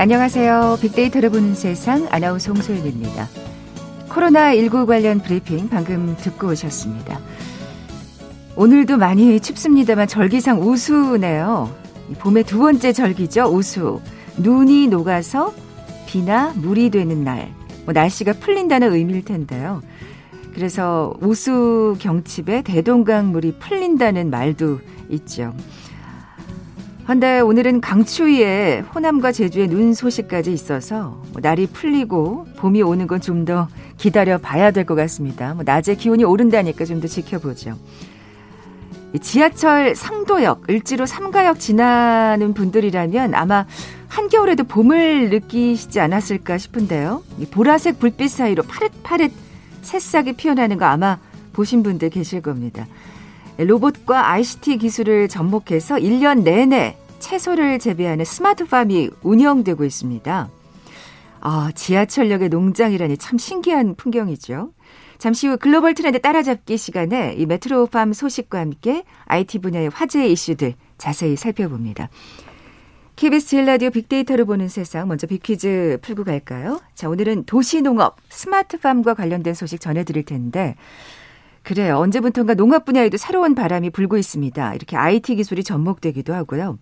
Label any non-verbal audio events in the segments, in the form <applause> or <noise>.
안녕하세요. 빅데이터를 보는 세상 아나운서 홍소연입니다. 코로나19 관련 브리핑 방금 듣고 오셨습니다. 오늘도 많이 춥습니다만 절기상 우수네요. 봄의 두 번째 절기죠. 우수. 눈이 녹아서 비나 물이 되는 날. 뭐 날씨가 풀린다는 의미일 텐데요. 그래서 우수 경칩에 대동강 물이 풀린다는 말도 있죠. 그런데 오늘은 강추위에 호남과 제주에 눈 소식까지 있어서 뭐 날이 풀리고 봄이 오는 건 좀 더 기다려 봐야 될 것 같습니다. 뭐 낮에 기온이 오른다니까 좀 더 지켜보죠. 지하철 상도역, 을지로 삼가역 지나는 분들이라면 아마 한겨울에도 봄을 느끼시지 않았을까 싶은데요. 보라색 불빛 사이로 파릇파릇 새싹이 피어나는 거 아마 보신 분들 계실 겁니다. 로봇과 ICT 기술을 접목해서 1년 내내 채소를 재배하는 스마트팜이 운영되고 있습니다. 아, 지하철역의 농장이라니 참 신기한 풍경이죠. 잠시 후 글로벌 트렌드 따라잡기 시간에 이 메트로팜 소식과 함께 IT 분야의 화제 이슈들 자세히 살펴봅니다. KBS 제일 라디오 빅데이터를 보는 세상 먼저 빅퀴즈 풀고 갈까요? 자, 오늘은 도시농업, 스마트팜과 관련된 소식 전해드릴 텐데 그래요. 언제부턴가 농업 분야에도 새로운 바람이 불고 있습니다. 이렇게 IT 기술이 접목되기도 하고요.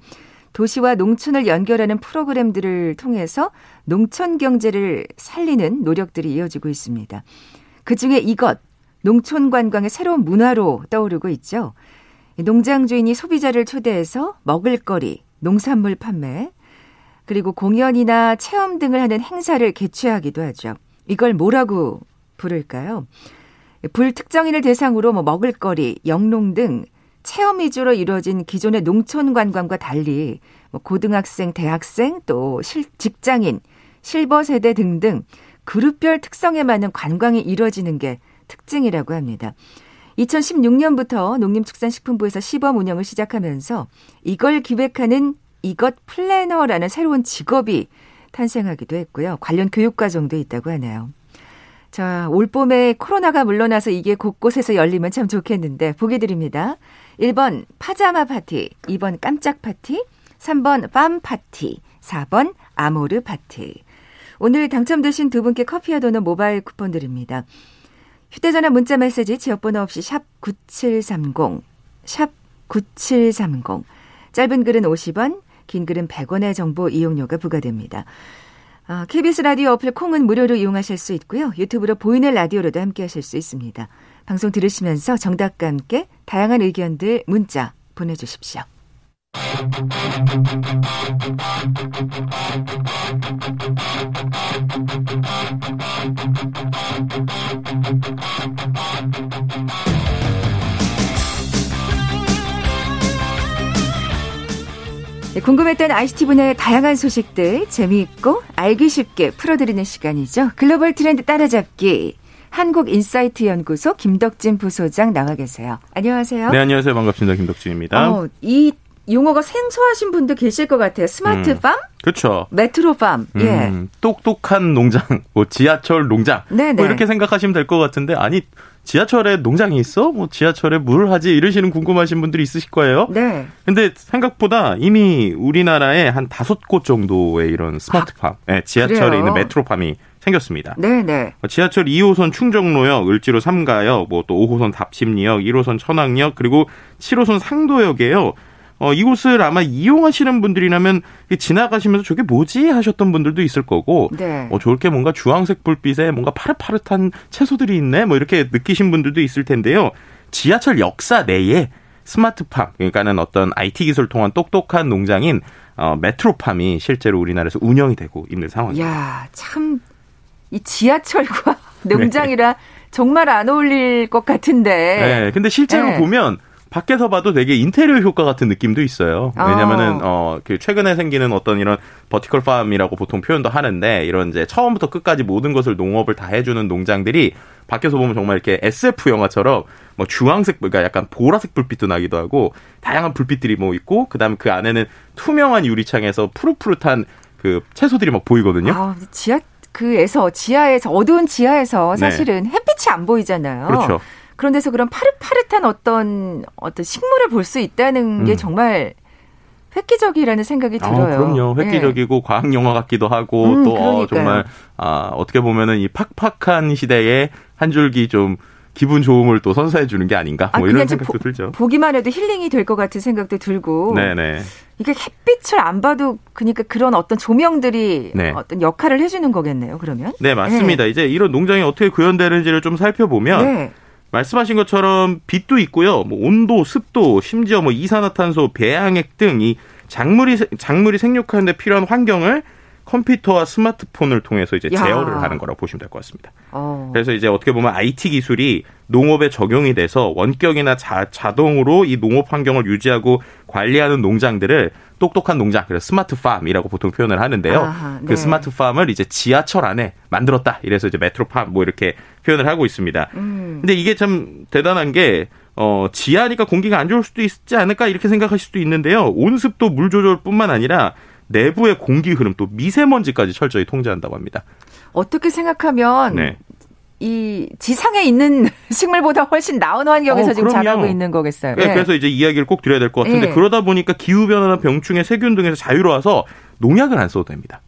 도시와 농촌을 연결하는 프로그램들을 통해서 농촌 경제를 살리는 노력들이 이어지고 있습니다. 그 중에 이것, 농촌 관광의 새로운 문화로 떠오르고 있죠. 농장 주인이 소비자를 초대해서 먹을거리, 농산물 판매, 그리고 공연이나 체험 등을 하는 행사를 개최하기도 하죠. 이걸 뭐라고 부를까요? 불특정인을 대상으로 뭐 먹을거리, 영농 등 체험 위주로 이루어진 기존의 농촌 관광과 달리 뭐 고등학생, 대학생, 또 실, 직장인, 실버 세대 등등 그룹별 특성에 맞는 관광이 이루어지는 게 특징이라고 합니다. 2016년부터 농림축산식품부에서 시범 운영을 시작하면서 이걸 기획하는 이것 플래너라는 새로운 직업이 탄생하기도 했고요. 관련 교육과정도 있다고 하네요. 자, 올 봄에 코로나가 물러나서 이게 곳곳에서 열리면 참 좋겠는데 보기 드립니다. 1번 파자마 파티, 2번 깜짝 파티, 3번 팜 파티, 4번 아모르 파티. 오늘 당첨되신 두 분께 커피와 도넛 모바일 쿠폰 드립니다. 휴대전화 문자 메시지 지역번호 없이 샵 9730, 샵 9730. 짧은 글은 50원, 긴 글은 100원의 정보 이용료가 부과됩니다. 아, KBS 라디오 어플 콩은 무료로 이용하실 수 있고요. 유튜브로 보이는 라디오로도 함께 하실 수 있습니다. 방송 들으시면서 정답과 함께 다양한 의견들 문자 보내주십시오. 네, 궁금했던 ICT 분야의 다양한 소식들 재미있고 알기 쉽게 풀어드리는 시간이죠. 글로벌 트렌드 따라잡기. 한국인사이트 연구소 김덕진 부소장 나와 계세요. 안녕하세요. 네, 안녕하세요. 반갑습니다. 김덕진입니다. 어, 이 용어가 생소하신 분도 계실 것 같아요. 스마트팜? 음, 그렇죠. 메트로팜. 음, 예. 똑똑한 농장, 뭐 지하철 농장. 네네. 뭐 이렇게 생각하시면 될 것 같은데 아니 지하철에 농장이 있어? 뭐 지하철에 물 하지? 이러시는 궁금하신 분들이 있으실 거예요. 네. 근데 생각보다 이미 우리나라에 한 다섯 곳 정도의 이런 스마트팜, 아, 네, 지하철에 그래요? 있는 메트로팜이 생겼습니다. 네네. 지하철 2호선 충정로역, 을지로 3가역, 뭐 또 5호선 답심리역, 1호선 천왕역, 그리고 7호선 상도역에요. 어, 이곳을 아마 이용하시는 분들이라면 지나가시면서 저게 뭐지 하셨던 분들도 있을 거고, 네. 어, 저렇게 뭔가 주황색 불빛에 뭔가 파릇파릇한 채소들이 있네, 뭐 이렇게 느끼신 분들도 있을 텐데요. 지하철 역사 내에 스마트팜, 그러니까는 어떤 IT 기술 통한 똑똑한 농장인 어, 메트로팜이 실제로 우리나라에서 운영이 되고 있는 상황입니다. 야, 참, 이 지하철과 <laughs> 농장이라 네. 정말 안 어울릴 것 같은데. 네, 근데 실제로 네. 보면 밖에서 봐도 되게 인테리어 효과 같은 느낌도 있어요. 왜냐면은 어, 그 최근에 생기는 어떤 이런 버티컬 팜이라고 보통 표현도 하는데 이런 이제 처음부터 끝까지 모든 것을 농업을 다 해주는 농장들이 밖에서 보면 정말 이렇게 SF 영화처럼 뭐 주황색 그러니까 약간 보라색 불빛도 나기도 하고 다양한 불빛들이 뭐 있고 그다음에 그 안에는 투명한 유리창에서 푸릇푸릇한 그 채소들이 막 보이거든요. 아, 지하 그에서 지하에서 어두운 지하에서 네. 사실은 네. 햇빛이 안 보이잖아요. 그렇죠. 그런 데서 그런 파릇파릇한 어떤 어떤 식물을 볼 수 있다는 게 음. 정말 획기적이라는 생각이 아, 들어요. 아, 그럼요. 네. 획기적이고 네. 과학 영화 같기도 하고 음, 또 어, 정말 아, 어떻게 보면은 이 팍팍한 시대에 한 줄기 좀 기분 좋음을 또 선사해 주는 게 아닌가 뭐 아, 이런 생각도 보, 들죠. 보기만 해도 힐링이 될 것 같은 생각도 들고. 네네. 이게 햇빛을 안 봐도 그러니까 그런 어떤 조명들이 네. 어떤 역할을 해주는 거겠네요. 그러면. 네 맞습니다. 네. 이제 이런 농장이 어떻게 구현되는지를 좀 살펴보면. 네. 말씀하신 것처럼 빛도 있고요. 뭐 온도, 습도, 심지어 뭐 이산화탄소, 배양액 등 이 작물이 작물이 생육하는데 필요한 환경을 컴퓨터와 스마트폰을 통해서 이제 야. 제어를 하는 거라고 보시면 될 것 같습니다. 어. 그래서 이제 어떻게 보면 IT 기술이 농업에 적용이 돼서 원격이나 자, 자동으로 이 농업 환경을 유지하고 관리하는 농장들을 똑똑한 농장, 그래서 스마트 팜이라고 보통 표현을 하는데요. 아하, 네. 그 스마트 팜을 이제 지하철 안에 만들었다. 이래서 이제 메트로 팜 뭐 이렇게 표현을 하고 있습니다. 음. 근데 이게 참 대단한 게 어, 지하니까 공기가 안 좋을 수도 있지 않을까 이렇게 생각하실 수도 있는데요. 온습도 물 조절뿐만 아니라 내부의 공기 흐름 또 미세먼지까지 철저히 통제한다고 합니다. 어떻게 생각하면 네. 이 지상에 있는 <laughs> 식물보다 훨씬 나은 환경에서 어, 지금 자라고 있는 거겠어요. 네, 네. 그래서 이제 이야기를 꼭 드려야 될 것 같은데 네. 그러다 보니까 기후 변화나 병충해, 세균 등에서 자유로워서 농약을 안 써도 됩니다.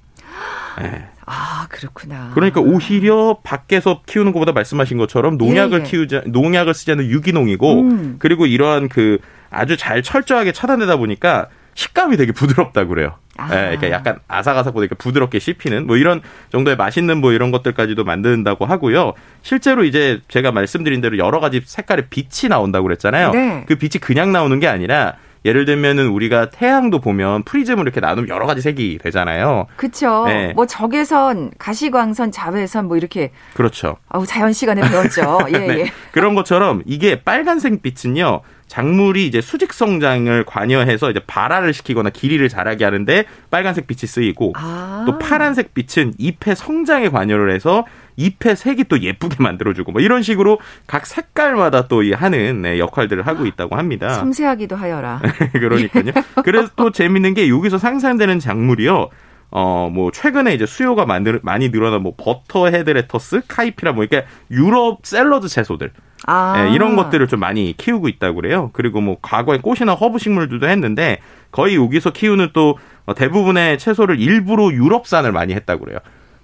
네. 아 그렇구나. 그러니까 오히려 밖에서 키우는 것보다 말씀하신 것처럼 농약을 예, 예. 키우지 농약을 쓰지 않는 유기농이고 음. 그리고 이러한 그 아주 잘 철저하게 차단되다 보니까 식감이 되게 부드럽다 그래요. 아. 예, 그러니까 약간 아삭아삭보다 이렇게 부드럽게 씹히는 뭐 이런 정도의 맛있는 뭐 이런 것들까지도 만든다고 하고요. 실제로 이제 제가 말씀드린 대로 여러 가지 색깔의 빛이 나온다고 그랬잖아요. 네. 그 빛이 그냥 나오는 게 아니라 예를 들면은 우리가 태양도 보면 프리즘을 이렇게 나누면 여러 가지 색이 되잖아요. 그렇죠. 네. 뭐 적외선, 가시광선, 자외선 뭐 이렇게 그렇죠. 아우 자연 시간에 배웠죠. 예, <laughs> 네. 예. 그런 것처럼 이게 빨간색 빛은요. 작물이 이제 수직 성장을 관여해서 이제 발화를 시키거나 길이를 자라게 하는데 빨간색 빛이 쓰이고 아. 또 파란색 빛은 잎의 성장에 관여를 해서 잎의 색이 또 예쁘게 <laughs> 만들어주고 뭐 이런 식으로 각 색깔마다 또 하는 네, 역할들을 하고 있다고 합니다. <gasps> 섬세하기도 하여라. <laughs> 그러니까요. 그래서 또 재밌는 게 여기서 상상되는 작물이요. 어, 뭐, 최근에 이제 수요가 많이, 늘어난 뭐, butterhead lettuce, 카이피라 뭐, 이렇게 유럽 샐러드 채소들. 아. 네, 이런 것들을 좀 많이 키우고 있다고 그래요. 그리고 뭐, 과거에 꽃이나 허브 식물들도 했는데, 거의 여기서 키우는 또 대부분의 채소를 일부러 유럽산을 많이 했다고 그래요.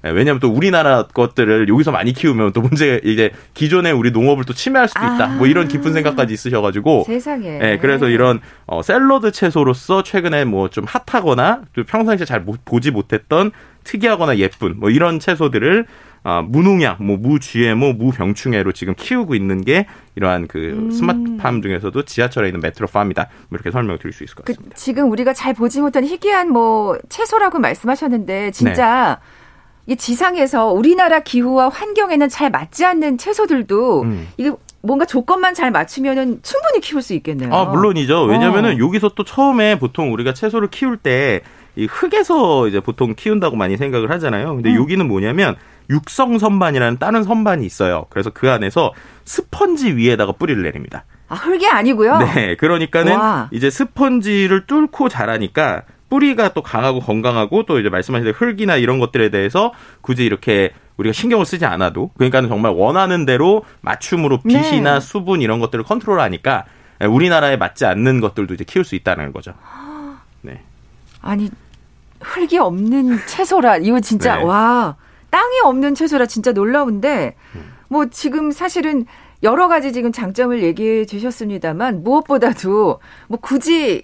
예, 왜냐하면 또 우리나라 것들을 여기서 많이 키우면 또 문제 이제 기존의 우리 농업을 또 침해할 수도 있다. 아. 뭐 이런 깊은 생각까지 있으셔가지고 세상에. 예, 그래서 이런 어, 샐러드 채소로서 최근에 뭐 좀 핫하거나 또 평상시에 잘 보지 못했던 특이하거나 예쁜 뭐 이런 채소들을 아, 무농약, 뭐 무GMO, 무병충해로 지금 키우고 있는 게 이러한 그 음. 스마트팜 중에서도 지하철에 있는 메트로팜이다. 뭐 이렇게 설명을 드릴 수 있을 것그 같습니다. 그, 지금 우리가 잘 보지 못한 희귀한 뭐 채소라고 말씀하셨는데 진짜 네. 이 지상에서 우리나라 기후와 환경에는 잘 맞지 않는 채소들도 음. 이게 뭔가 조건만 잘 맞추면은 충분히 키울 수 있겠네요. 아, 물론이죠. 왜냐면은 어. 여기서 또 처음에 보통 우리가 채소를 키울 때 이 흙에서 이제 보통 키운다고 많이 생각을 하잖아요. 근데 음. 여기는 뭐냐면 육성 선반이라는 다른 선반이 있어요. 그래서 그 안에서 스펀지 위에다가 뿌리를 내립니다. 아, 흙이 아니고요? 네. 그러니까는 와. 이제 스펀지를 뚫고 자라니까 뿌리가 또 강하고 건강하고 또 이제 말씀하신 대로 흙이나 이런 것들에 대해서 굳이 이렇게 우리가 신경을 쓰지 않아도 그러니까는 정말 원하는 대로 맞춤으로 네. 빛이나 네. 수분 이런 것들을 컨트롤하니까 우리나라에 맞지 않는 것들도 이제 키울 수 있다는 거죠. 네. 아니 흙이 없는 채소라 이거 진짜 네. 와 땅이 없는 채소라 진짜 놀라운데 뭐 지금 사실은 여러 가지 지금 장점을 얘기해 주셨습니다만 무엇보다도 뭐 굳이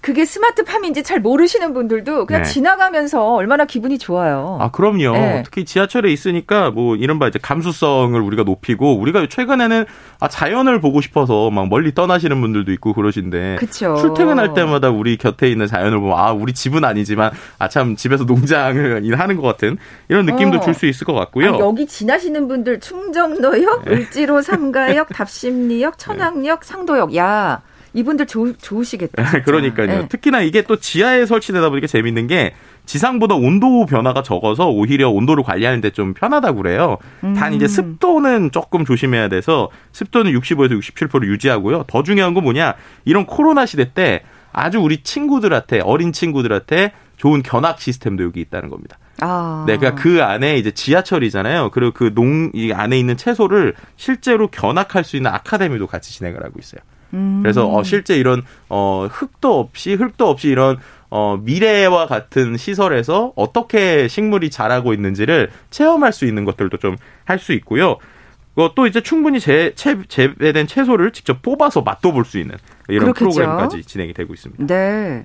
그게 스마트팜인지 잘 모르시는 분들도 그냥 네. 지나가면서 얼마나 기분이 좋아요. 아, 그럼요. 네. 특히 지하철에 있으니까 뭐 이른바 이제 감수성을 우리가 높이고 우리가 최근에는 아, 자연을 보고 싶어서 막 멀리 떠나시는 분들도 있고 그러신데 그쵸. 출퇴근할 때마다 우리 곁에 있는 자연을 보면 아, 우리 집은 아니지만 아, 참 집에서 농장을 <laughs> 하는 것 같은 이런 느낌도 어. 줄수 있을 것 같고요. 아니, 여기 지나시는 분들 충정로역, 네. 을지로 삼가역, <laughs> 답심리역, 천왕역, 상도역 야 이분들 좋, 좋으시겠다. <laughs> 그러니까요. 네. 특히나 이게 또 지하에 설치되다 보니까 재밌는 게 지상보다 온도 변화가 적어서 오히려 온도를 관리하는데 좀 편하다고 그래요. 음. 단 이제 습도는 조금 조심해야 돼서 습도는 65에서 67% 유지하고요. 더 중요한 건 뭐냐? 이런 코로나 시대 때 아주 우리 친구들한테 어린 친구들한테 좋은 견학 시스템도 여기 있다는 겁니다. 아. 네, 그러니까 그 안에 이제 지하철이잖아요. 그리고 그 농 이 안에 있는 채소를 실제로 견학할 수 있는 아카데미도 같이 진행을 하고 있어요. 음. 그래서 어 실제 이런 어 흙도 없이 흙도 없이 이런 어, 미래와 같은 시설에서 어떻게 식물이 자라고 있는지를 체험할 수 있는 것들도 좀 할 수 있고요. 또 이제 충분히 재, 재, 재 배된 채소를 직접 뽑아서 맛도 볼 수 있는 이런 그렇겠죠. 프로그램까지 진행이 되고 있습니다. 네.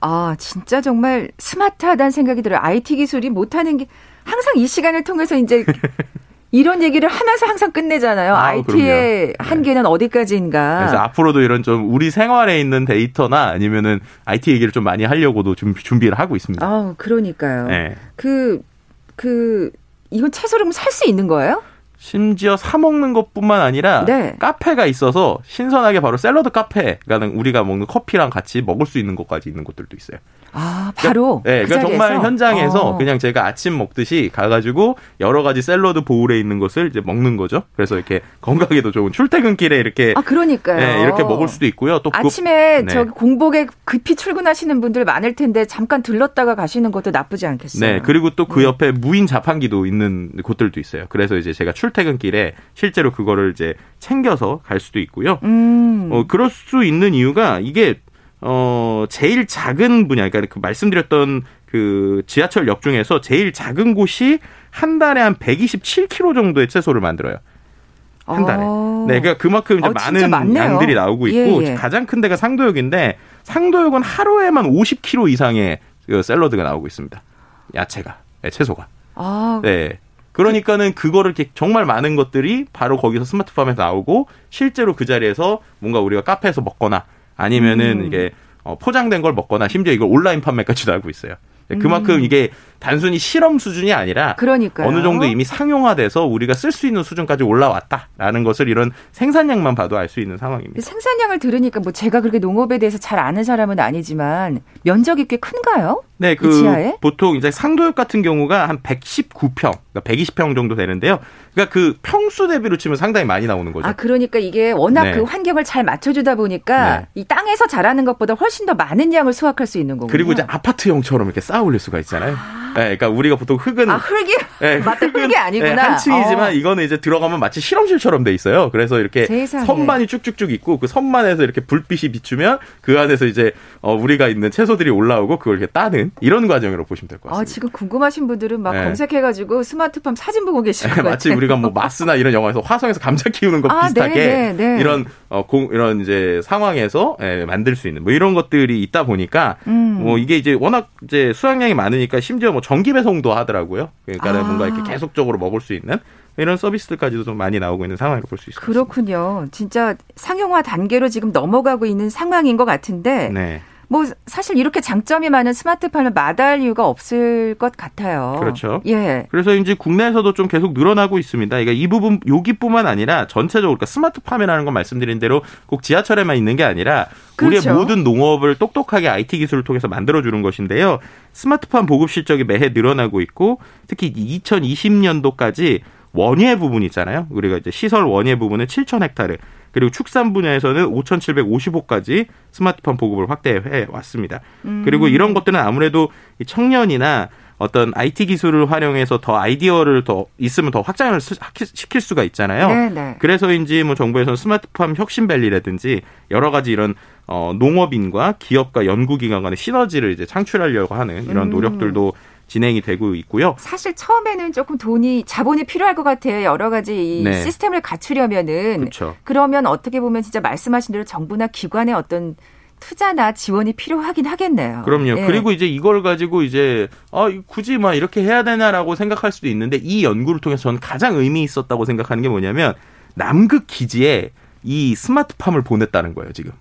아, 진짜 정말 스마트하다는 생각이 들어요. IT 기술이 못하는 게 항상 이 시간을 통해서 이제 <laughs> 이런 얘기를 하면서 항상 끝내잖아요. 아, IT의 네. 한계는 네. 어디까지인가. 그래서 앞으로도 이런 좀 우리 생활에 있는 데이터나 아니면은 IT 얘기를 좀 많이 하려고도 좀 준비를 하고 있습니다. 아, 그러니까요. 네. 그, 그, 이건 채소를 살 수 있는 거예요? 심지어 사 먹는 것뿐만 아니라 네. 카페가 있어서 신선하게 바로 샐러드 카페가 우리가 먹는 커피랑 같이 먹을 수 있는 것까지 있는 곳들도 있어요. 아, 바로. 그러니까, 네, 그 그러니까 정말 현장에서 어. 그냥 제가 아침 먹듯이 가가지고 여러 가지 샐러드 보울에 있는 것을 이제 먹는 거죠. 그래서 이렇게 건강에도 좋은 출퇴근길에 이렇게. 아, 그러니까요. 네, 이렇게 먹을 수도 있고요. 또 아침에 그, 네. 저기 공복에 급히 출근하시는 분들 많을 텐데 잠깐 들렀다가 가시는 것도 나쁘지 않겠어요. 네, 그리고 또그 네. 옆에 무인 자판기도 있는 곳들도 있어요. 그래서 이제 제가 출 퇴근길에 실제로 그거를 이제 챙겨서 갈 수도 있고요. 음. 어, 그럴 수 있는 이유가 이게 어, 제일 작은 분야, 그러니까 그 말씀드렸던 그 지하철역 중에서 제일 작은 곳이 한 달에 한 127kg 정도의 채소를 만들어요. 한 달에. 어. 네, 그러니까 그만큼 이제 어, 많은 양들이 나오고 있고 예, 예. 가장 큰 데가 상도역인데 상도역은 하루에만 50kg 이상의 그 샐러드가 나오고 있습니다. 야채가, 네, 채소가. 아. 네. 그러니까는 그거를 이렇게 정말 많은 것들이 바로 거기서 스마트팜에서 나오고 실제로 그 자리에서 뭔가 우리가 카페에서 먹거나 아니면은 음. 이게 어, 포장된 걸 먹거나 심지어 이걸 온라인 판매까지도 하고 있어요. 그만큼 음. 이게 단순히 실험 수준이 아니라 그러니까요. 어느 정도 이미 상용화돼서 우리가 쓸 수 있는 수준까지 올라왔다라는 것을 이런 생산량만 봐도 알 수 있는 상황입니다. 생산량을 들으니까 뭐 제가 그렇게 농업에 대해서 잘 아는 사람은 아니지만 면적이 꽤 큰가요? 네, 그 지하에? 보통 이제 상도역 같은 경우가 한 119평, 그러니까 120평 정도 되는데요. 그러니까 그 평수 대비로 치면 상당히 많이 나오는 거죠. 아, 그러니까 이게 워낙 네. 그 환경을 잘 맞춰주다 보니까 네. 이 땅에서 자라는 것보다 훨씬 더 많은 양을 수확할 수 있는 거군요. 그리고 이제 아파트형처럼 이렇게 쌓아 올릴 수가 있잖아요. 아. 네, 그러니까 우리가 보통 흙은 아 흙이 <laughs> 네, 맞다 흙이 아니구나. 네, 한 층이지만 어. 이거는 이제 들어가면 마치 실험실처럼 돼 있어요. 그래서 이렇게 세상에. 선반이 쭉쭉쭉 있고 그 선반에서 이렇게 불빛이 비추면 그 안에서 이제 어, 우리가 있는 채소들이 올라오고 그걸 이렇게 따는 이런 과정으로 보시면 될 것 같습니다. 아, 지금 궁금하신 분들은 막 네. 검색해가지고 스마트팜 사진 보고 계시는 네, 것 마치 우리가 뭐 마스나 이런 영화에서 화성에서 감자 키우는 것 아, 비슷하게 네, 네, 네. 이런 어, 공, 이런 이제 상황에서 예, 만들 수 있는 뭐 이런 것들이 있다 보니까 음. 뭐 이게 이제 워낙 이제 수확량이 많으니까 심지어 뭐 전기 배송도 하더라고요. 그러니까 아. 뭔가 이렇게 계속적으로 먹을 수 있는 이런 서비스들까지도 좀 많이 나오고 있는 상황이라고 볼 수 있습니다. 그렇군요. 진짜 상용화 단계로 지금 넘어가고 있는 상황인 것 같은데 네. 뭐 사실 이렇게 장점이 많은 스마트폰을 마다할 이유가 없을 것 같아요. 그렇죠. 예. 그래서 이제 국내에서도 좀 계속 늘어나고 있습니다. 그러니까 이 부분 여기뿐만 아니라 전체적으로 그러니까 스마트팜이라는 건 말씀드린 대로 꼭 지하철에만 있는 게 아니라 그렇죠. 우리의 모든 농업을 똑똑하게 IT 기술을 통해서 만들어 주는 것인데요. 스마트팜 보급 실적이 매해 늘어나고 있고 특히 2020년도까지 원예 부분 있잖아요. 우리가 이제 시설 원예 부분은 7천 헥타르, 그리고 축산 분야에서는 5,755까지 스마트폰 보급을 확대해 왔습니다. 음. 그리고 이런 것들은 아무래도 청년이나 어떤 IT 기술을 활용해서 더 아이디어를 더 있으면 더 확장을 시킬 수가 있잖아요. 네네. 네. 그래서인지 뭐 정부에서는 스마트팜 혁신밸리라든지 여러 가지 이런 어 농업인과 기업과 연구기관 간의 시너지를 이제 창출하려고 하는 이런 음. 노력들도 음. 진행이 되고 있고요. 사실 처음에는 조금 돈이 자본이 필요할 것 같아요. 여러 가지 이 네. 시스템을 갖추려면은 그렇죠. 그러면 어떻게 보면 진짜 말씀하신 대로 정부나 기관의 어떤 투자나 지원이 필요하긴 하겠네요. 그럼요. 예. 그리고 이제 이걸 가지고 이제 아 굳이 막 이렇게 해야 되나라고 생각할 수도 있는데 이 연구를 통해서 저는 가장 의미 있었다고 생각하는 게 뭐냐면 남극 기지에 이 스마트팜을 보냈다는 거예요 지금.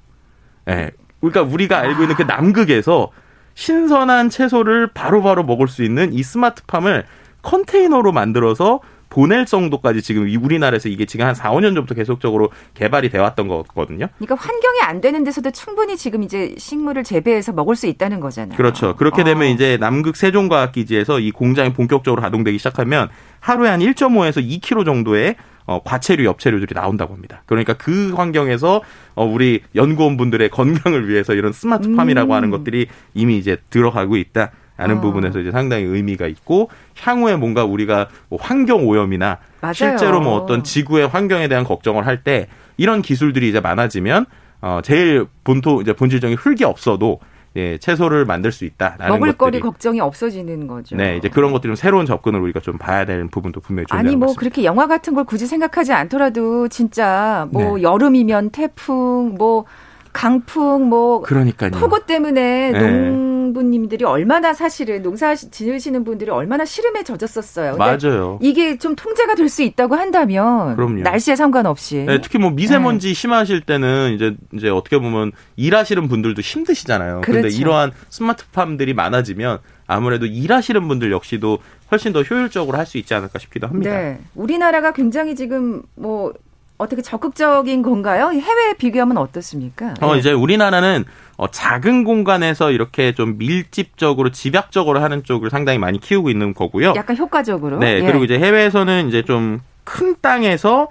예. 그러니까 우리가 알고 있는 그 남극에서 신선한 채소를 바로바로 바로 먹을 수 있는 이 스마트팜을 컨테이너로 만들어서 보낼 정도까지 지금 우리나라에서 이게 지금 한 4, 5년 전부터 계속적으로 개발이 돼 왔던 거거든요. 그러니까 환경이 안 되는 데서도 충분히 지금 이제 식물을 재배해서 먹을 수 있다는 거잖아요. 그렇죠. 그렇게 되면 어. 이제 남극 세종과학기지에서 이 공장이 본격적으로 가동되기 시작하면 하루에 한 1.5에서 2kg 정도의 어, 과체류, 엽체류들이 나온다고 합니다. 그러니까 그 환경에서 어, 우리 연구원분들의 건강을 위해서 이런 스마트팜이라고 음. 하는 것들이 이미 이제 들어가고 있다. 라는 어. 부분에서 이제 상당히 의미가 있고 향후에 뭔가 우리가 뭐 환경 오염이나 맞아요. 실제로 뭐 어떤 지구의 환경에 대한 걱정을 할 때 이런 기술들이 이제 많아지면 어 제일 본토 이제 본질적인 흙이 없어도 예, 채소를 만들 수 있다라는 먹을거리 걱정이 없어지는 거죠. 네, 이제 그런 것들이 새로운 접근을 우리가 좀 봐야 되는 부분도 분명히 존재하는 아니 뭐 같습니다. 그렇게 영화 같은 걸 굳이 생각하지 않더라도 진짜 뭐 네. 여름이면 태풍 뭐 강풍 뭐 그러니까요. 폭우 때문에 네. 농 부님들이 얼마나 사실은 농사 지으시는 분들이 얼마나 시름에 젖었었어요. 맞아요. 이게 좀 통제가 될 수 있다고 한다면 그럼요. 날씨에 상관없이. 네, 특히 뭐 미세먼지 네. 심하실 때는 이제 이제 어떻게 보면 일하시는 분들도 힘드시잖아요. 그런데 그렇죠. 이러한 스마트팜들이 많아지면 아무래도 일하시는 분들 역시도 훨씬 더 효율적으로 할 수 있지 않을까 싶기도 합니다. 네. 우리나라가 굉장히 지금 뭐 어떻게 적극적인 건가요? 해외에 비교하면 어떻습니까? 어, 네. 이제 우리나라는 어, 작은 공간에서 이렇게 좀 밀집적으로 집약적으로 하는 쪽을 상당히 많이 키우고 있는 거고요. 약간 효과적으로. 네. 예. 그리고 이제 해외에서는 이제 좀 큰 땅에서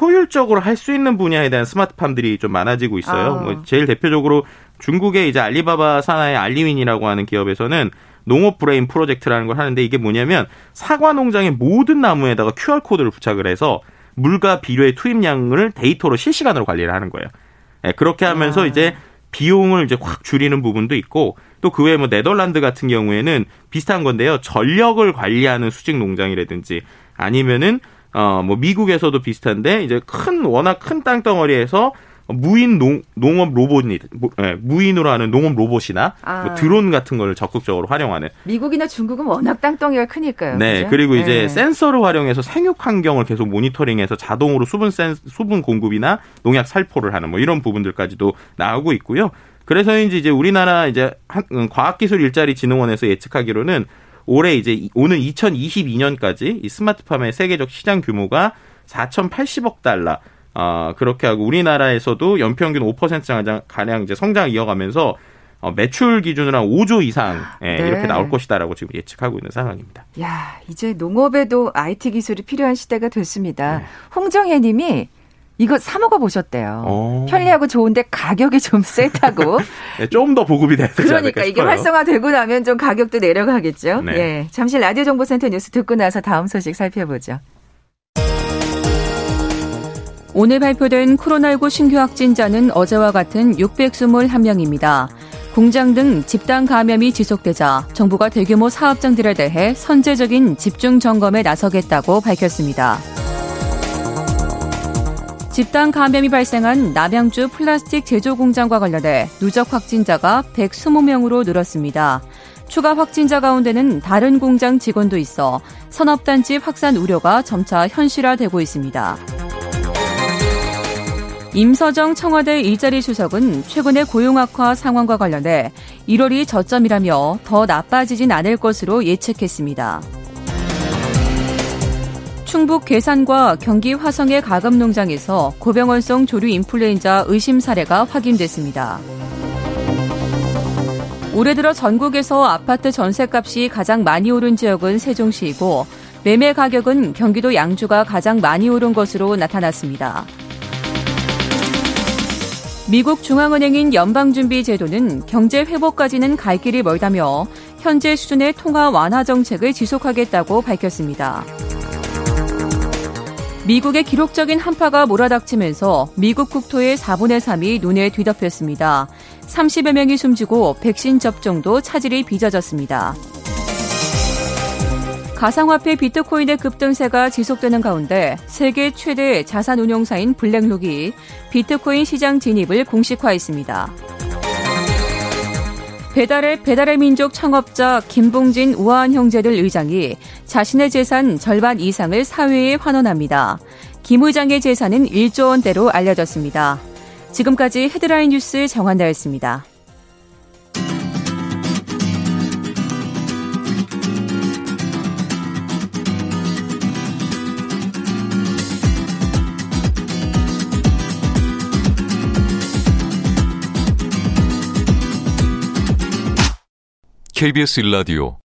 효율적으로 할 수 있는 분야에 대한 스마트팜들이 좀 많아지고 있어요. 아. 뭐 제일 대표적으로 중국의 이제 알리바바 산하의 알리윈이라고 하는 기업에서는 농업 브레인 프로젝트라는 걸 하는데 이게 뭐냐면 사과 농장의 모든 나무에다가 QR 코드를 부착을 해서 물과 비료의 투입량을 데이터로 실시간으로 관리를 하는 거예요. 네, 그렇게 하면서 아. 이제 비용을 이제 확 줄이는 부분도 있고 또 그 외에 뭐 네덜란드 같은 경우에는 비슷한 건데요. 전력을 관리하는 수직 농장이라든지 아니면은 어 뭐 미국에서도 비슷한데 이제 큰 워낙 큰 땅덩어리에서 무인 농, 농업 로봇이 네, 무인으로 하는 농업 로봇이나 아. 뭐 드론 같은 걸 적극적으로 활용하는 미국이나 중국은 워낙 땅덩이가 크니까요. 네, 그죠? 그리고 이제 네. 센서를 활용해서 생육 환경을 계속 모니터링해서 자동으로 수분 센 수분 공급이나 농약 살포를 하는 뭐 이런 부분들까지도 나오고 있고요. 그래서인지 이제 우리나라 이제 음, 과학기술 일자리 진흥원에서 예측하기로는 올해 이제 오는 2022년까지 이 스마트팜의 세계적 시장 규모가 4,080억 달러 어, 그렇게 하고 우리나라에서도 연평균 5% 가량 이제 성장 이어가면서 어, 매출 기준으로 한 5조 이상 예, 네. 이렇게 나올 것이다라고 지금 예측하고 있는 상황입니다. 야 이제 농업에도 IT 기술이 필요한 시대가 됐습니다. 네. 홍정혜 님이 이거 사 먹어 보셨대요. 어. 편리하고 좋은데 가격이 좀 세다고. <laughs> 네, 좀더 보급이 돼야 되지 그러니까 이게 활성화되고 나면 좀 가격도 내려가겠죠. 네. 예. 잠시 라디오 정보센터 뉴스 듣고 나서 다음 소식 살펴보죠. 오늘 발표된 코로나19 신규 확진자는 어제와 같은 621명입니다. 공장 등 집단 감염이 지속되자 정부가 대규모 사업장들에 대해 선제적인 집중 점검에 나서겠다고 밝혔습니다. 집단 감염이 발생한 남양주 플라스틱 제조 공장과 관련해 누적 확진자가 120명으로 늘었습니다. 추가 확진자 가운데는 다른 공장 직원도 있어 산업단지 확산 우려가 점차 현실화되고 있습니다. 임서정 청와대 일자리 수석은 최근의 고용 악화 상황과 관련해 1월이 저점이라며 더 나빠지진 않을 것으로 예측했습니다. 충북 괴산과 경기 화성의 가금 농장에서 고병원성 조류 인플루엔자 의심 사례가 확인됐습니다. 올해 들어 전국에서 아파트 전셋값이 가장 많이 오른 지역은 세종시이고 매매 가격은 경기도 양주가 가장 많이 오른 것으로 나타났습니다. 미국 중앙은행인 연방준비제도는 경제 회복까지는 갈 길이 멀다며 현재 수준의 통화 완화 정책을 지속하겠다고 밝혔습니다. 미국의 기록적인 한파가 몰아닥치면서 미국 국토의 4분의 3이 눈에 뒤덮였습니다. 30여 명이 숨지고 백신 접종도 차질이 빚어졌습니다. 가상화폐 비트코인의 급등세가 지속되는 가운데 세계 최대 자산 운용사인 블랙록이 비트코인 시장 진입을 공식화했습니다. 배달의 배달의 민족 창업자 김봉진 우아한 형제들 의장이 자신의 재산 절반 이상을 사회에 환원합니다. 김 의장의 재산은 1조 원대로 알려졌습니다. 지금까지 헤드라인 뉴스 정한다였습니다. KBS 일라디오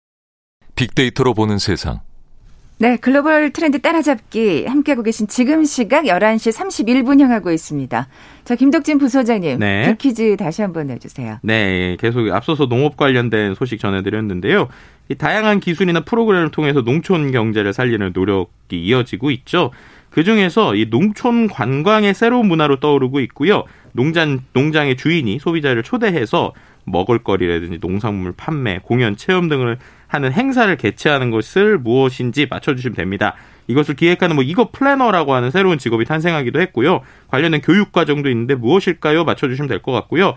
빅데이터로 보는 세상. 네, 글로벌 트렌드 따라잡기 함께하고 계신 지금 시각 11시 31분 향하고 있습니다. 자, 김덕진 부소장님. 네. 빅퀴즈 다시 한번 내주세요. 네, 계속 앞서서 농업 관련된 소식 전해드렸는데요. 이 다양한 기술이나 프로그램을 통해서 농촌 경제를 살리는 노력이 이어지고 있죠. 그 중에서 이 농촌 관광의 새로운 문화로 떠오르고 있고요. 농장, 농장의 주인이 소비자를 초대해서 먹을거리라든지 농산물 판매, 공연, 체험 등을 하는 행사를 개최하는 것을 무엇인지 맞춰주시면 됩니다. 이것을 기획하는 뭐 이거 플래너라고 하는 새로운 직업이 탄생하기도 했고요. 관련된 교육 과정도 있는데 무엇일까요? 맞춰주시면 될 것 같고요.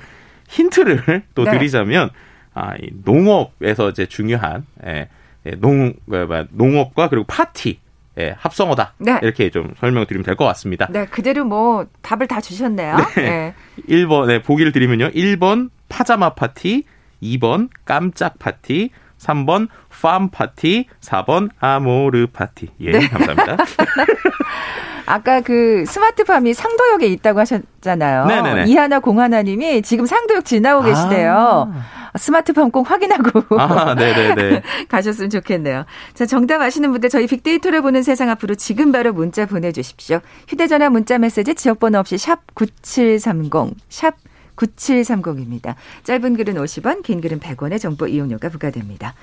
힌트를 <laughs> 또 네. 드리자면 아, 이 농업에서 이제 중요한 예, 예, 농 뭐, 뭐, 농업과 그리고 파티 예, 합성어다. 네. 이렇게 좀 설명드리면 될 것 같습니다. 네, 그대로 뭐 답을 다 주셨네요. 네. 네. <laughs> 1번, 네, 보기를 드리면요. 1번 파자마 파티, 2번 깜짝 파티, 3번 farm 파티, 4번 아모르 파티. 예, 네. 감사합니다. <laughs> 아까 그 스마트팜이 상도역에 있다고 하셨잖아요. 네네네. 이하나 공하나님이 지금 상도역 지나고 계시대요. 아. 스마트팜 꼭 확인하고 아, 네네네. <laughs> 가셨으면 좋겠네요. 자, 정답 아시는 분들 저희 빅데이터를 보는 세상 앞으로 지금 바로 문자 보내주십시오. 휴대전화 문자 메시지 지역번호 없이 샵 9730, 샵 9730입니다. 짧은 글은 50원, 긴 글은 100원의 정보 이용료가 부과됩니다.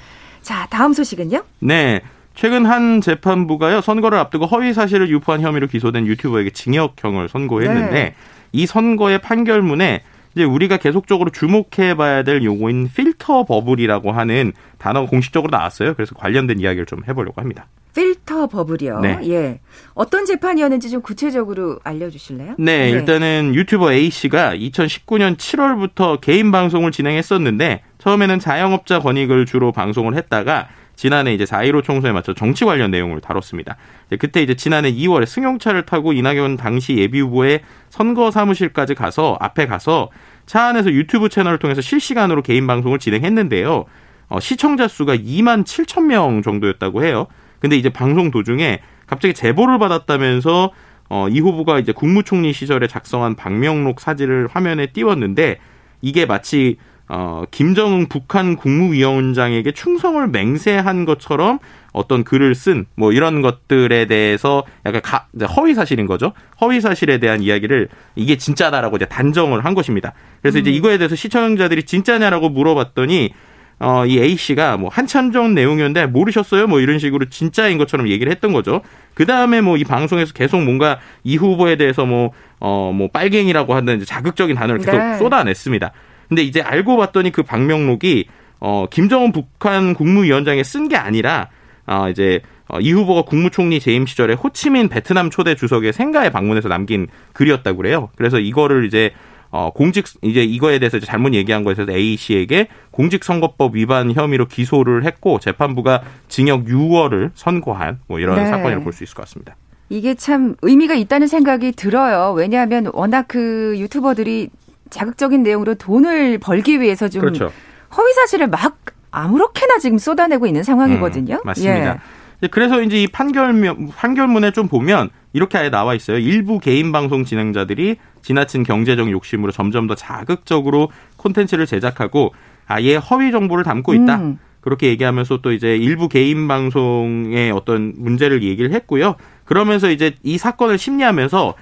자, 다음 소식은요? 네. 최근 한 재판부가요 선거를 앞두고 허위 사실을 유포한 혐의로 기소된 유튜버에게 징역형을 선고했는데 네. 이 선거의 판결문에 이제 우리가 계속적으로 주목해봐야 될 용어인 필터 버블이라고 하는 단어가 공식적으로 나왔어요. 그래서 관련된 이야기를 좀 해보려고 합니다. 필터 버블이요. 네. 예. 어떤 재판이었는지 좀 구체적으로 알려주실래요? 네, 네. 일단은 유튜버 A 씨가 2019년 7월부터 개인 방송을 진행했었는데 처음에는 자영업자 권익을 주로 방송을 했다가 지난해 이제 4.15 총선에 맞춰 정치 관련 내용을 다뤘습니다. 그때 이제 지난해 2월에 승용차를 타고 이낙연 당시 예비후보의 선거 사무실까지 가서 앞에 가서 차 안에서 유튜브 채널을 통해서 실시간으로 개인 방송을 진행했는데요. 어, 시청자 수가 2만 7천 명 정도였다고 해요. 근데 이제 방송 도중에 갑자기 제보를 받았다면서 어, 이 후보가 이제 국무총리 시절에 작성한 방명록 사진을 화면에 띄웠는데 이게 마치 어, 김정은 북한 국무위원장에게 충성을 맹세한 것처럼 어떤 글을 쓴 뭐 이런 것들에 대해서 약간 가, 허위 사실인 거죠. 허위 사실에 대한 이야기를 이게 진짜다라고 이제 단정을 한 것입니다. 그래서 음. 이제 이거에 대해서 시청자들이 진짜냐라고 물어봤더니 어, 이 A 씨가 뭐 한참 전 내용이었는데 모르셨어요? 뭐 이런 식으로 진짜인 것처럼 얘기를 했던 거죠. 그 다음에 뭐 이 방송에서 계속 뭔가 이 후보에 대해서 뭐, 어, 뭐 빨갱이라고 하는 자극적인 단어를 계속 네. 쏟아냈습니다. 근데 이제 알고 봤더니 그 방명록이 어 김정은 북한 국무위원장에 쓴 게 아니라 어 이제 어, 이 후보가 국무총리 재임 시절에 호치민 베트남 초대 주석의 생가에 방문해서 남긴 글이었다고 그래요. 그래서 이거를 이제 어, 공직, 이제 이거에 대해서 잘못 얘기한 거에 대해서 A 씨에게 공직선거법 위반 혐의로 기소를 했고, 재판부가 징역 6월을 선고한, 뭐 이런 네. 사건이라고 볼 수 있을 것 같습니다. 이게 참 의미가 있다는 생각이 들어요. 왜냐하면 워낙 그 유튜버들이 자극적인 내용으로 돈을 벌기 위해서 좀 그렇죠. 허위 사실을 막 아무렇게나 지금 쏟아내고 있는 상황이거든요. 음, 맞습니다. 예. 그래서 이제 이 판결문 판결문에 좀 보면 이렇게 아예 나와 있어요. 일부 개인 방송 진행자들이 지나친 경제적 욕심으로 점점 더 자극적으로 콘텐츠를 제작하고 아예 허위 정보를 담고 있다. 음. 그렇게 얘기하면서 또 이제 일부 개인 방송의 어떤 문제를 얘기를 했고요. 그러면서 이제 이 사건을 심리하면서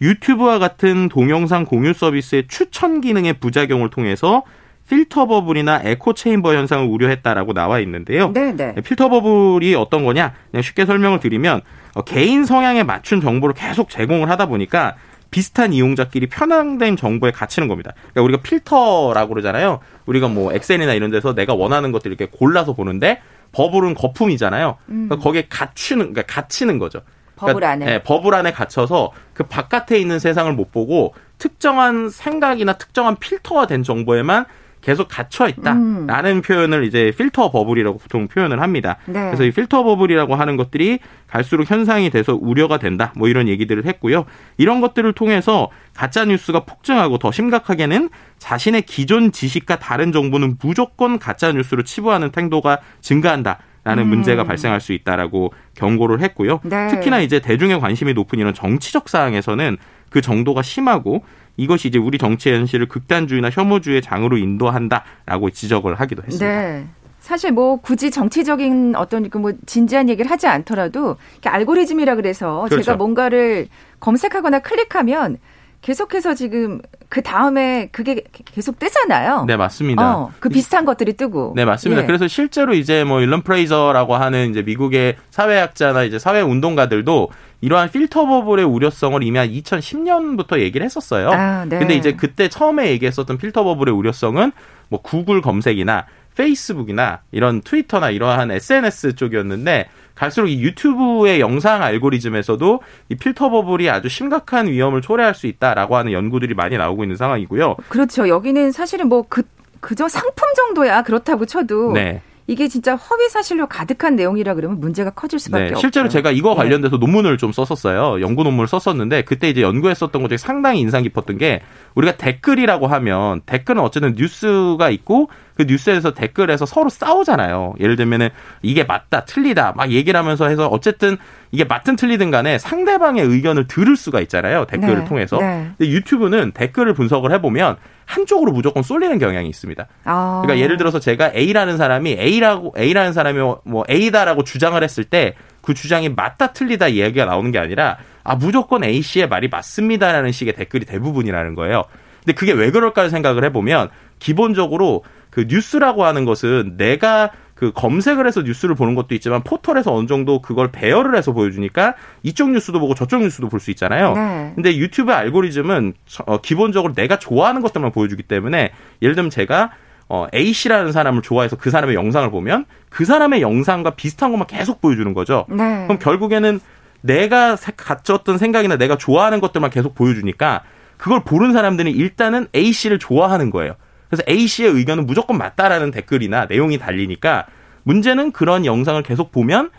유튜브와 같은 동영상 공유 서비스의 추천 기능의 부작용을 통해서 filter bubble이나 echo chamber 현상을 우려했다라고 나와 있는데요. 네네. 네. filter bubble이 어떤 거냐? 그냥 쉽게 설명을 드리면 어, 개인 성향에 맞춘 정보를 계속 제공을 하다 보니까 비슷한 이용자끼리 편향된 정보에 갇히는 겁니다. 그러니까 우리가 필터라고 그러잖아요. 우리가 뭐 엑셀이나 이런 데서 내가 원하는 것들 이렇게 골라서 보는데 bubble은 거품이잖아요. 그러니까 음. 거기에 갇히는 그러니까 갇히는 거죠. 버블 그러니까, 안에. 네, 버블 안에 갇혀서 그 바깥에 있는 세상을 못 보고 특정한 생각이나 특정한 필터가 된 정보에만 계속 갇혀 있다라는 음. 표현을 이제 filter bubble이라고 보통 표현을 합니다. 네. 그래서 이 filter bubble이라고 하는 것들이 갈수록 현상이 돼서 우려가 된다. 뭐 이런 얘기들을 했고요. 이런 것들을 통해서 가짜 뉴스가 폭증하고 더 심각하게는 자신의 기존 지식과 다른 정보는 무조건 가짜 뉴스로 치부하는 태도가 증가한다. 라는 음. 문제가 발생할 수 있다라고 경고를 했고요. 네. 특히나 이제 대중의 관심이 높은 이런 정치적 사항에서는 그 정도가 심하고 이것이 이제 우리 정치 현실을 극단주의나 혐오주의의 장으로 인도한다라고 지적을 하기도 했습니다. 네. 사실 뭐 굳이 정치적인 어떤 그 뭐 진지한 얘기를 하지 않더라도 알고리즘이라 그래서 그렇죠. 제가 뭔가를 검색하거나 클릭하면 계속해서 지금 그 다음에 그게 계속 뜨잖아요. 네, 맞습니다. 어, 그 비슷한 것들이 뜨고. 네, 맞습니다. 예. 그래서 실제로 이제 뭐 일런 프레이저라고 하는 이제 미국의 사회학자나 이제 사회 운동가들도 이러한 필터 버블의 우려성을 이미 한 2010년부터 얘기를 했었어요. 아, 네. 근데 이제 그때 처음에 얘기했었던 필터 버블의 우려성은 뭐 구글 검색이나 페이스북이나 이런 트위터나 이러한 SNS 쪽이었는데 갈수록 이 유튜브의 영상 알고리즘에서도 이 필터 버블이 아주 심각한 위험을 초래할 수 있다라고 하는 연구들이 많이 나오고 있는 상황이고요. 그렇죠. 여기는 사실은 뭐 그, 그저 상품 정도야 그렇다고 쳐도 네. 이게 진짜 허위 사실로 가득한 내용이라 그러면 문제가 커질 수밖에 네, 없죠. 실제로 제가 이거 네. 관련돼서 네. 논문을 좀 썼었어요. 연구 논문을 썼었는데 그때 이제 연구했었던 것 중에 상당히 인상 깊었던 게 우리가 댓글이라고 하면 댓글은 어쨌든 뉴스가 있고 그 뉴스에서 댓글에서 서로 싸우잖아요. 예를 들면은 이게 맞다, 틀리다 막 얘기를 하면서 해서 어쨌든 이게 맞든 틀리든 간에 상대방의 의견을 들을 수가 있잖아요. 댓글을 네. 통해서. 네. 근데 유튜브는 댓글을 분석을 해보면 한쪽으로 무조건 쏠리는 경향이 있습니다. 아. 그러니까 예를 들어서 제가 A라는 사람이 A라고 A라는 사람이 뭐 A다라고 주장을 했을 때 그 주장이 맞다 틀리다 이야기가 나오는 게 아니라 아 무조건 A 씨의 말이 맞습니다라는 식의 댓글이 대부분이라는 거예요. 근데 그게 왜 그럴까 생각을 해보면 기본적으로 그 뉴스라고 하는 것은 내가 그 검색을 해서 뉴스를 보는 것도 있지만 포털에서 어느 정도 그걸 배열을 해서 보여주니까 이쪽 뉴스도 보고 저쪽 뉴스도 볼 수 있잖아요. 네. 근데 유튜브 알고리즘은 어, 기본적으로 내가 좋아하는 것들만 보여주기 때문에 예를 들면 제가 어, A 씨라는 사람을 좋아해서 그 사람의 영상을 보면 그 사람의 영상과 비슷한 것만 계속 보여주는 거죠. 네. 그럼 결국에는 내가 갖췄던 생각이나 내가 좋아하는 것들만 계속 보여주니까 그걸 보는 사람들은 일단은 A 씨를 좋아하는 거예요. 그래서 A 씨의 의견은 무조건 맞다라는 댓글이나 내용이 달리니까 문제는 그런 영상을 계속 보면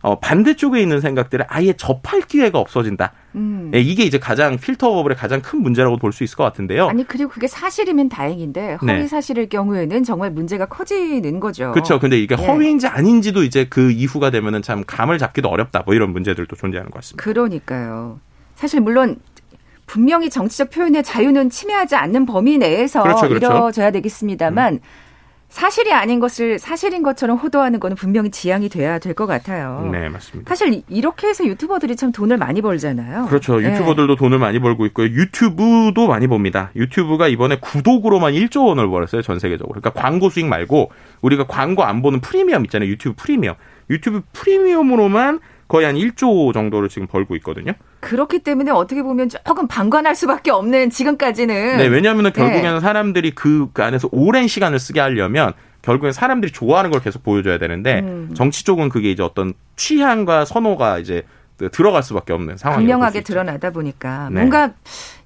어, 반대쪽에 있는 생각들을 아예 접할 기회가 없어진다. 음. 네, 이게 이제 가장 필터 버블의 가장 큰 문제라고 볼 수 있을 것 같은데요. 아니 그리고 그게 사실이면 다행인데 허위 네. 사실일 경우에는 정말 문제가 커지는 거죠. 그렇죠. 근데 이게 예. 허위인지 아닌지도 이제 그 이후가 되면은 참 감을 잡기도 어렵다. 뭐 이런 문제들도 존재하는 것 같습니다. 그러니까요. 사실 물론 분명히 정치적 표현의 자유는 침해하지 않는 범위 내에서 그렇죠, 그렇죠. 이루어져야 되겠습니다만 음. 사실이 아닌 것을 사실인 것처럼 호도하는 거는 분명히 지양이 돼야 될 것 같아요. 네, 맞습니다. 사실 이렇게 해서 유튜버들이 참 돈을 많이 벌잖아요. 그렇죠. 네. 유튜버들도 네. 돈을 많이 벌고 있고요. 유튜브도 많이 봅니다. 유튜브가 이번에 구독으로만 1조 원을 벌었어요. 전 세계적으로. 그러니까 광고 수익 말고 우리가 광고 안 보는 프리미엄 있잖아요. 유튜브 프리미엄. 유튜브 프리미엄으로만 거의 한 1조 정도를 지금 벌고 있거든요. 그렇기 때문에 어떻게 보면 조금 방관할 수밖에 없는 지금까지는. 네, 왜냐하면 결국에는 네. 사람들이 그, 그 안에서 오랜 시간을 쓰게 하려면 결국엔 사람들이 좋아하는 걸 계속 보여줘야 되는데 음. 정치 쪽은 그게 이제 어떤 취향과 선호가 이제 들어갈 수밖에 없는 상황이 분명하게 드러나다 보니까 네. 뭔가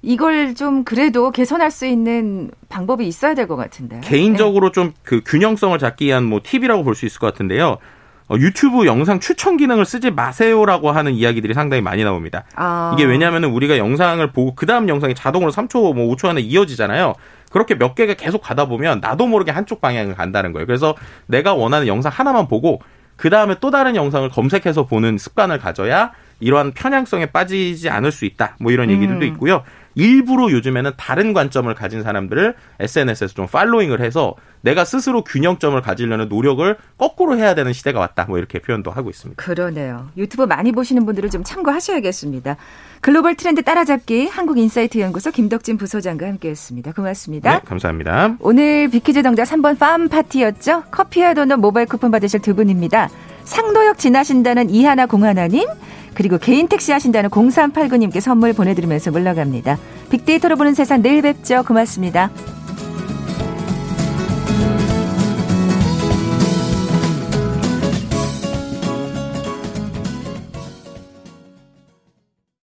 이걸 좀 그래도 개선할 수 있는 방법이 있어야 될 것 같은데 개인적으로 네. 좀그 균형성을 잡기 위한 뭐 팁이라고 볼 수 있을 것 같은데요. 어, 유튜브 영상 추천 기능을 쓰지 마세요라고 하는 이야기들이 상당히 많이 나옵니다. 아. 이게 왜냐하면 우리가 영상을 보고 그 다음 영상이 자동으로 3초, 뭐 5초 안에 이어지잖아요. 그렇게 몇 개가 계속 가다 보면 나도 모르게 한쪽 방향을 간다는 거예요. 그래서 내가 원하는 영상 하나만 보고 그 다음에 또 다른 영상을 검색해서 보는 습관을 가져야 이러한 편향성에 빠지지 않을 수 있다. 뭐 이런 얘기들도 음. 있고요. 일부러 요즘에는 다른 관점을 가진 사람들을 SNS에서 좀 following을 해서 내가 스스로 균형점을 가지려는 노력을 거꾸로 해야 되는 시대가 왔다. 뭐 이렇게 표현도 하고 있습니다. 그러네요. 유튜브 많이 보시는 분들은 좀 참고하셔야겠습니다. 글로벌 트렌드 따라잡기 한국인사이트 연구소 김덕진 부소장과 함께했습니다. 고맙습니다. 네, 감사합니다. 오늘 빅퀴즈 정답 3번 farm 파티였죠. 커피와 도넛 모바일 쿠폰 받으실 두 분입니다. 상도역 지나신다는 이하나 공하나님 그리고 개인 택시 하신다는 0389님께 선물 보내드리면서 물러갑니다. 빅데이터로 보는 세상 내일 뵙죠. 고맙습니다.